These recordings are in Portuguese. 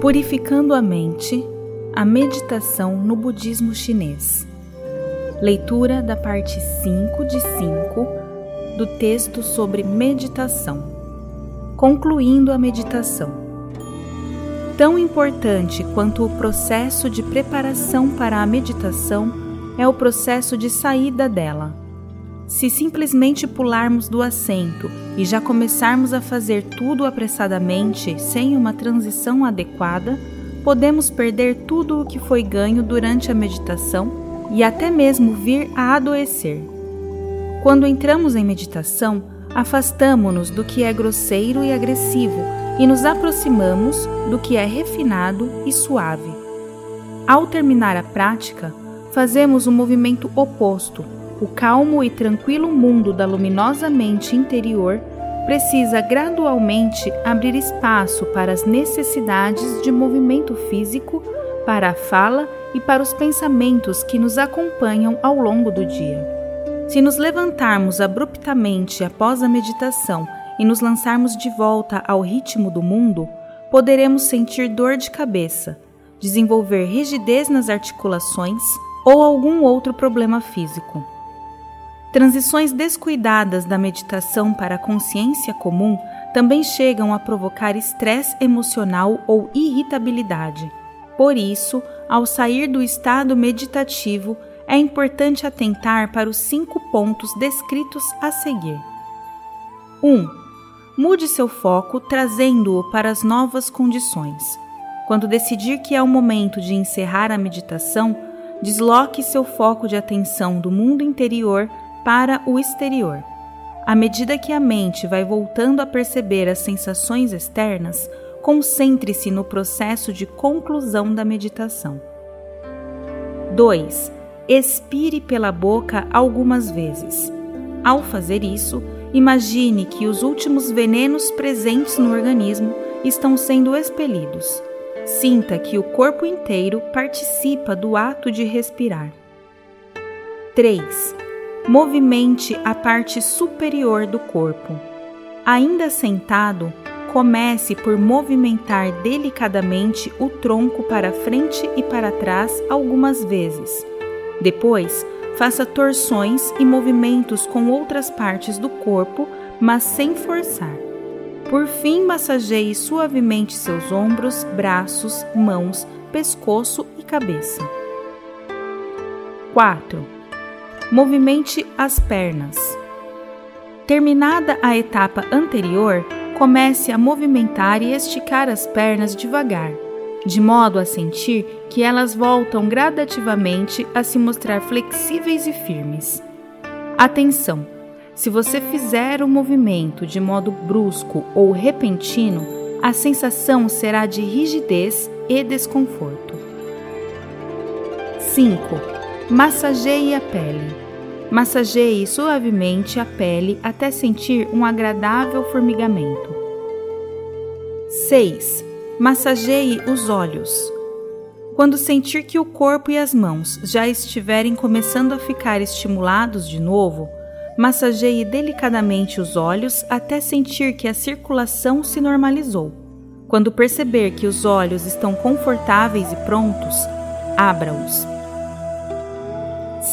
Purificando a mente, a meditação no budismo chinês. Leitura da parte 5 de 5 do texto sobre meditação. Concluindo a meditação. Tão importante quanto o processo de preparação para a meditação é o processo de saída dela. Se simplesmente pularmos do assento e já começarmos a fazer tudo apressadamente, sem uma transição adequada, podemos perder tudo o que foi ganho durante a meditação e até mesmo vir a adoecer. Quando entramos em meditação, afastamo-nos do que é grosseiro e agressivo e nos aproximamos do que é refinado e suave. Ao terminar a prática, fazemos o um movimento oposto. O calmo e tranquilo mundo da luminosa mente interior precisa gradualmente abrir espaço para as necessidades de movimento físico, para a fala e para os pensamentos que nos acompanham ao longo do dia. Se nos levantarmos abruptamente após a meditação e nos lançarmos de volta ao ritmo do mundo, poderemos sentir dor de cabeça, desenvolver rigidez nas articulações ou algum outro problema físico. Transições descuidadas da meditação para a consciência comum também chegam a provocar estresse emocional ou irritabilidade. Por isso, ao sair do estado meditativo, é importante atentar para os cinco pontos descritos a seguir. 1. Um, Mude seu foco trazendo-o para as novas condições. Quando decidir que é o momento de encerrar a meditação, desloque seu foco de atenção do mundo interior para o exterior. À medida que a mente vai voltando a perceber as sensações externas, concentre-se no processo de conclusão da meditação. 2. Expire pela boca algumas vezes. Ao fazer isso, Imagine que os últimos venenos presentes no organismo estão sendo expelidos. Sinta que o corpo inteiro participa do ato de respirar. 3. Movimente a parte superior do corpo. Ainda sentado, comece por movimentar delicadamente o tronco para frente e para trás algumas vezes. Depois, Faça torções e movimentos com outras partes do corpo, mas sem forçar. Por fim, massageie suavemente seus ombros, braços, mãos, pescoço e cabeça. 4. Movimente as pernas. Terminada a etapa anterior, comece a movimentar e esticar as pernas devagar de modo a sentir que elas voltam gradativamente a se mostrar flexíveis e firmes. Atenção! Se você fizer o movimento de modo brusco ou repentino, a sensação será de rigidez e desconforto. 5. Massageie a pele. Massageie suavemente a pele até sentir um agradável formigamento. 6 Massageie os olhos. Quando sentir que o corpo e as mãos já estiverem começando a ficar estimulados de novo, massageie delicadamente os olhos até sentir que a circulação se normalizou. Quando perceber que os olhos estão confortáveis e prontos, abra-os.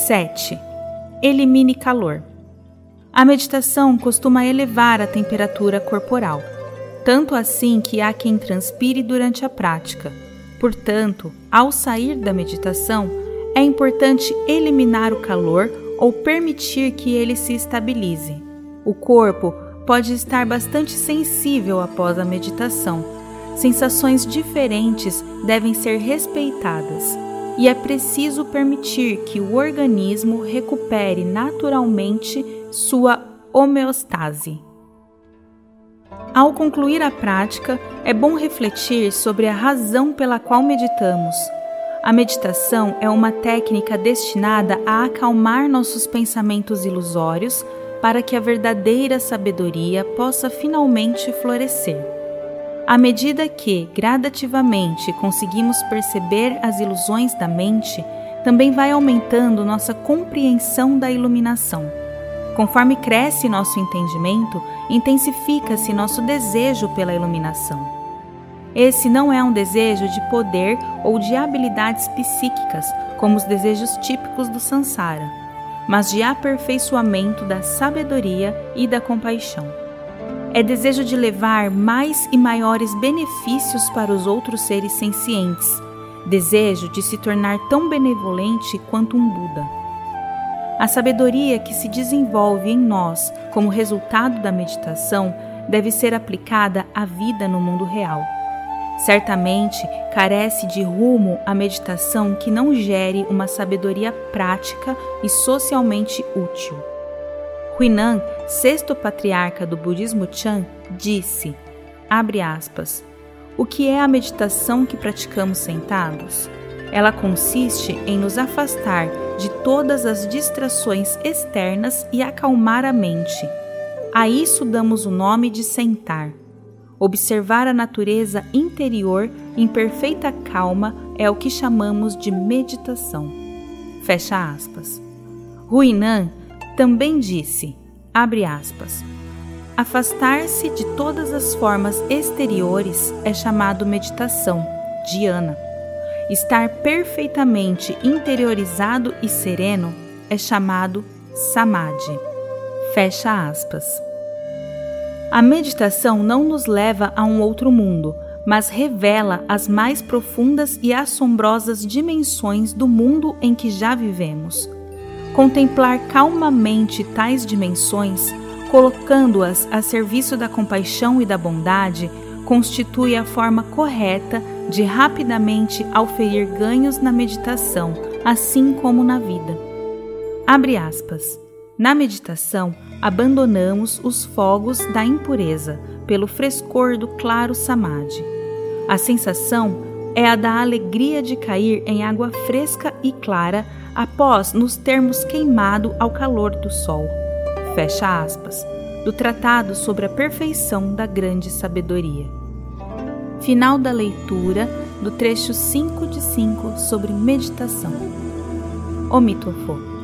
7. Elimine calor. A meditação costuma elevar a temperatura corporal tanto assim que há quem transpire durante a prática. Portanto, ao sair da meditação, é importante eliminar o calor ou permitir que ele se estabilize. O corpo pode estar bastante sensível após a meditação. Sensações diferentes devem ser respeitadas e é preciso permitir que o organismo recupere naturalmente sua homeostase. Ao concluir a prática, é bom refletir sobre a razão pela qual meditamos. A meditação é uma técnica destinada a acalmar nossos pensamentos ilusórios para que a verdadeira sabedoria possa finalmente florescer. À medida que, gradativamente, conseguimos perceber as ilusões da mente, também vai aumentando nossa compreensão da iluminação. Conforme cresce nosso entendimento, intensifica-se nosso desejo pela iluminação. Esse não é um desejo de poder ou de habilidades psíquicas, como os desejos típicos do Sansara, mas de aperfeiçoamento da sabedoria e da compaixão. É desejo de levar mais e maiores benefícios para os outros seres sencientes, desejo de se tornar tão benevolente quanto um Buda. A sabedoria que se desenvolve em nós como resultado da meditação deve ser aplicada à vida no mundo real. Certamente carece de rumo a meditação que não gere uma sabedoria prática e socialmente útil. Huinan, sexto patriarca do budismo Chan, disse, abre aspas, o que é a meditação que praticamos sentados? Ela consiste em nos afastar de todas as distrações externas e acalmar a mente. A isso damos o nome de sentar. Observar a natureza interior em perfeita calma é o que chamamos de meditação. Fecha aspas. Ruinan também disse, abre aspas, afastar-se de todas as formas exteriores é chamado meditação, dhyana. Estar perfeitamente interiorizado e sereno é chamado samadhi. Fecha aspas. A meditação não nos leva a um outro mundo, mas revela as mais profundas e assombrosas dimensões do mundo em que já vivemos. Contemplar calmamente tais dimensões, colocando-as a serviço da compaixão e da bondade, constitui a forma correta de rapidamente auferir ganhos na meditação, assim como na vida. Abre aspas. Na meditação, abandonamos os fogos da impureza pelo frescor do claro samadhi. A sensação é a da alegria de cair em água fresca e clara após nos termos queimado ao calor do sol. Fecha aspas. Do Tratado sobre a Perfeição da Grande Sabedoria. Final da leitura do trecho 5 de 5 sobre meditação. Omitofo.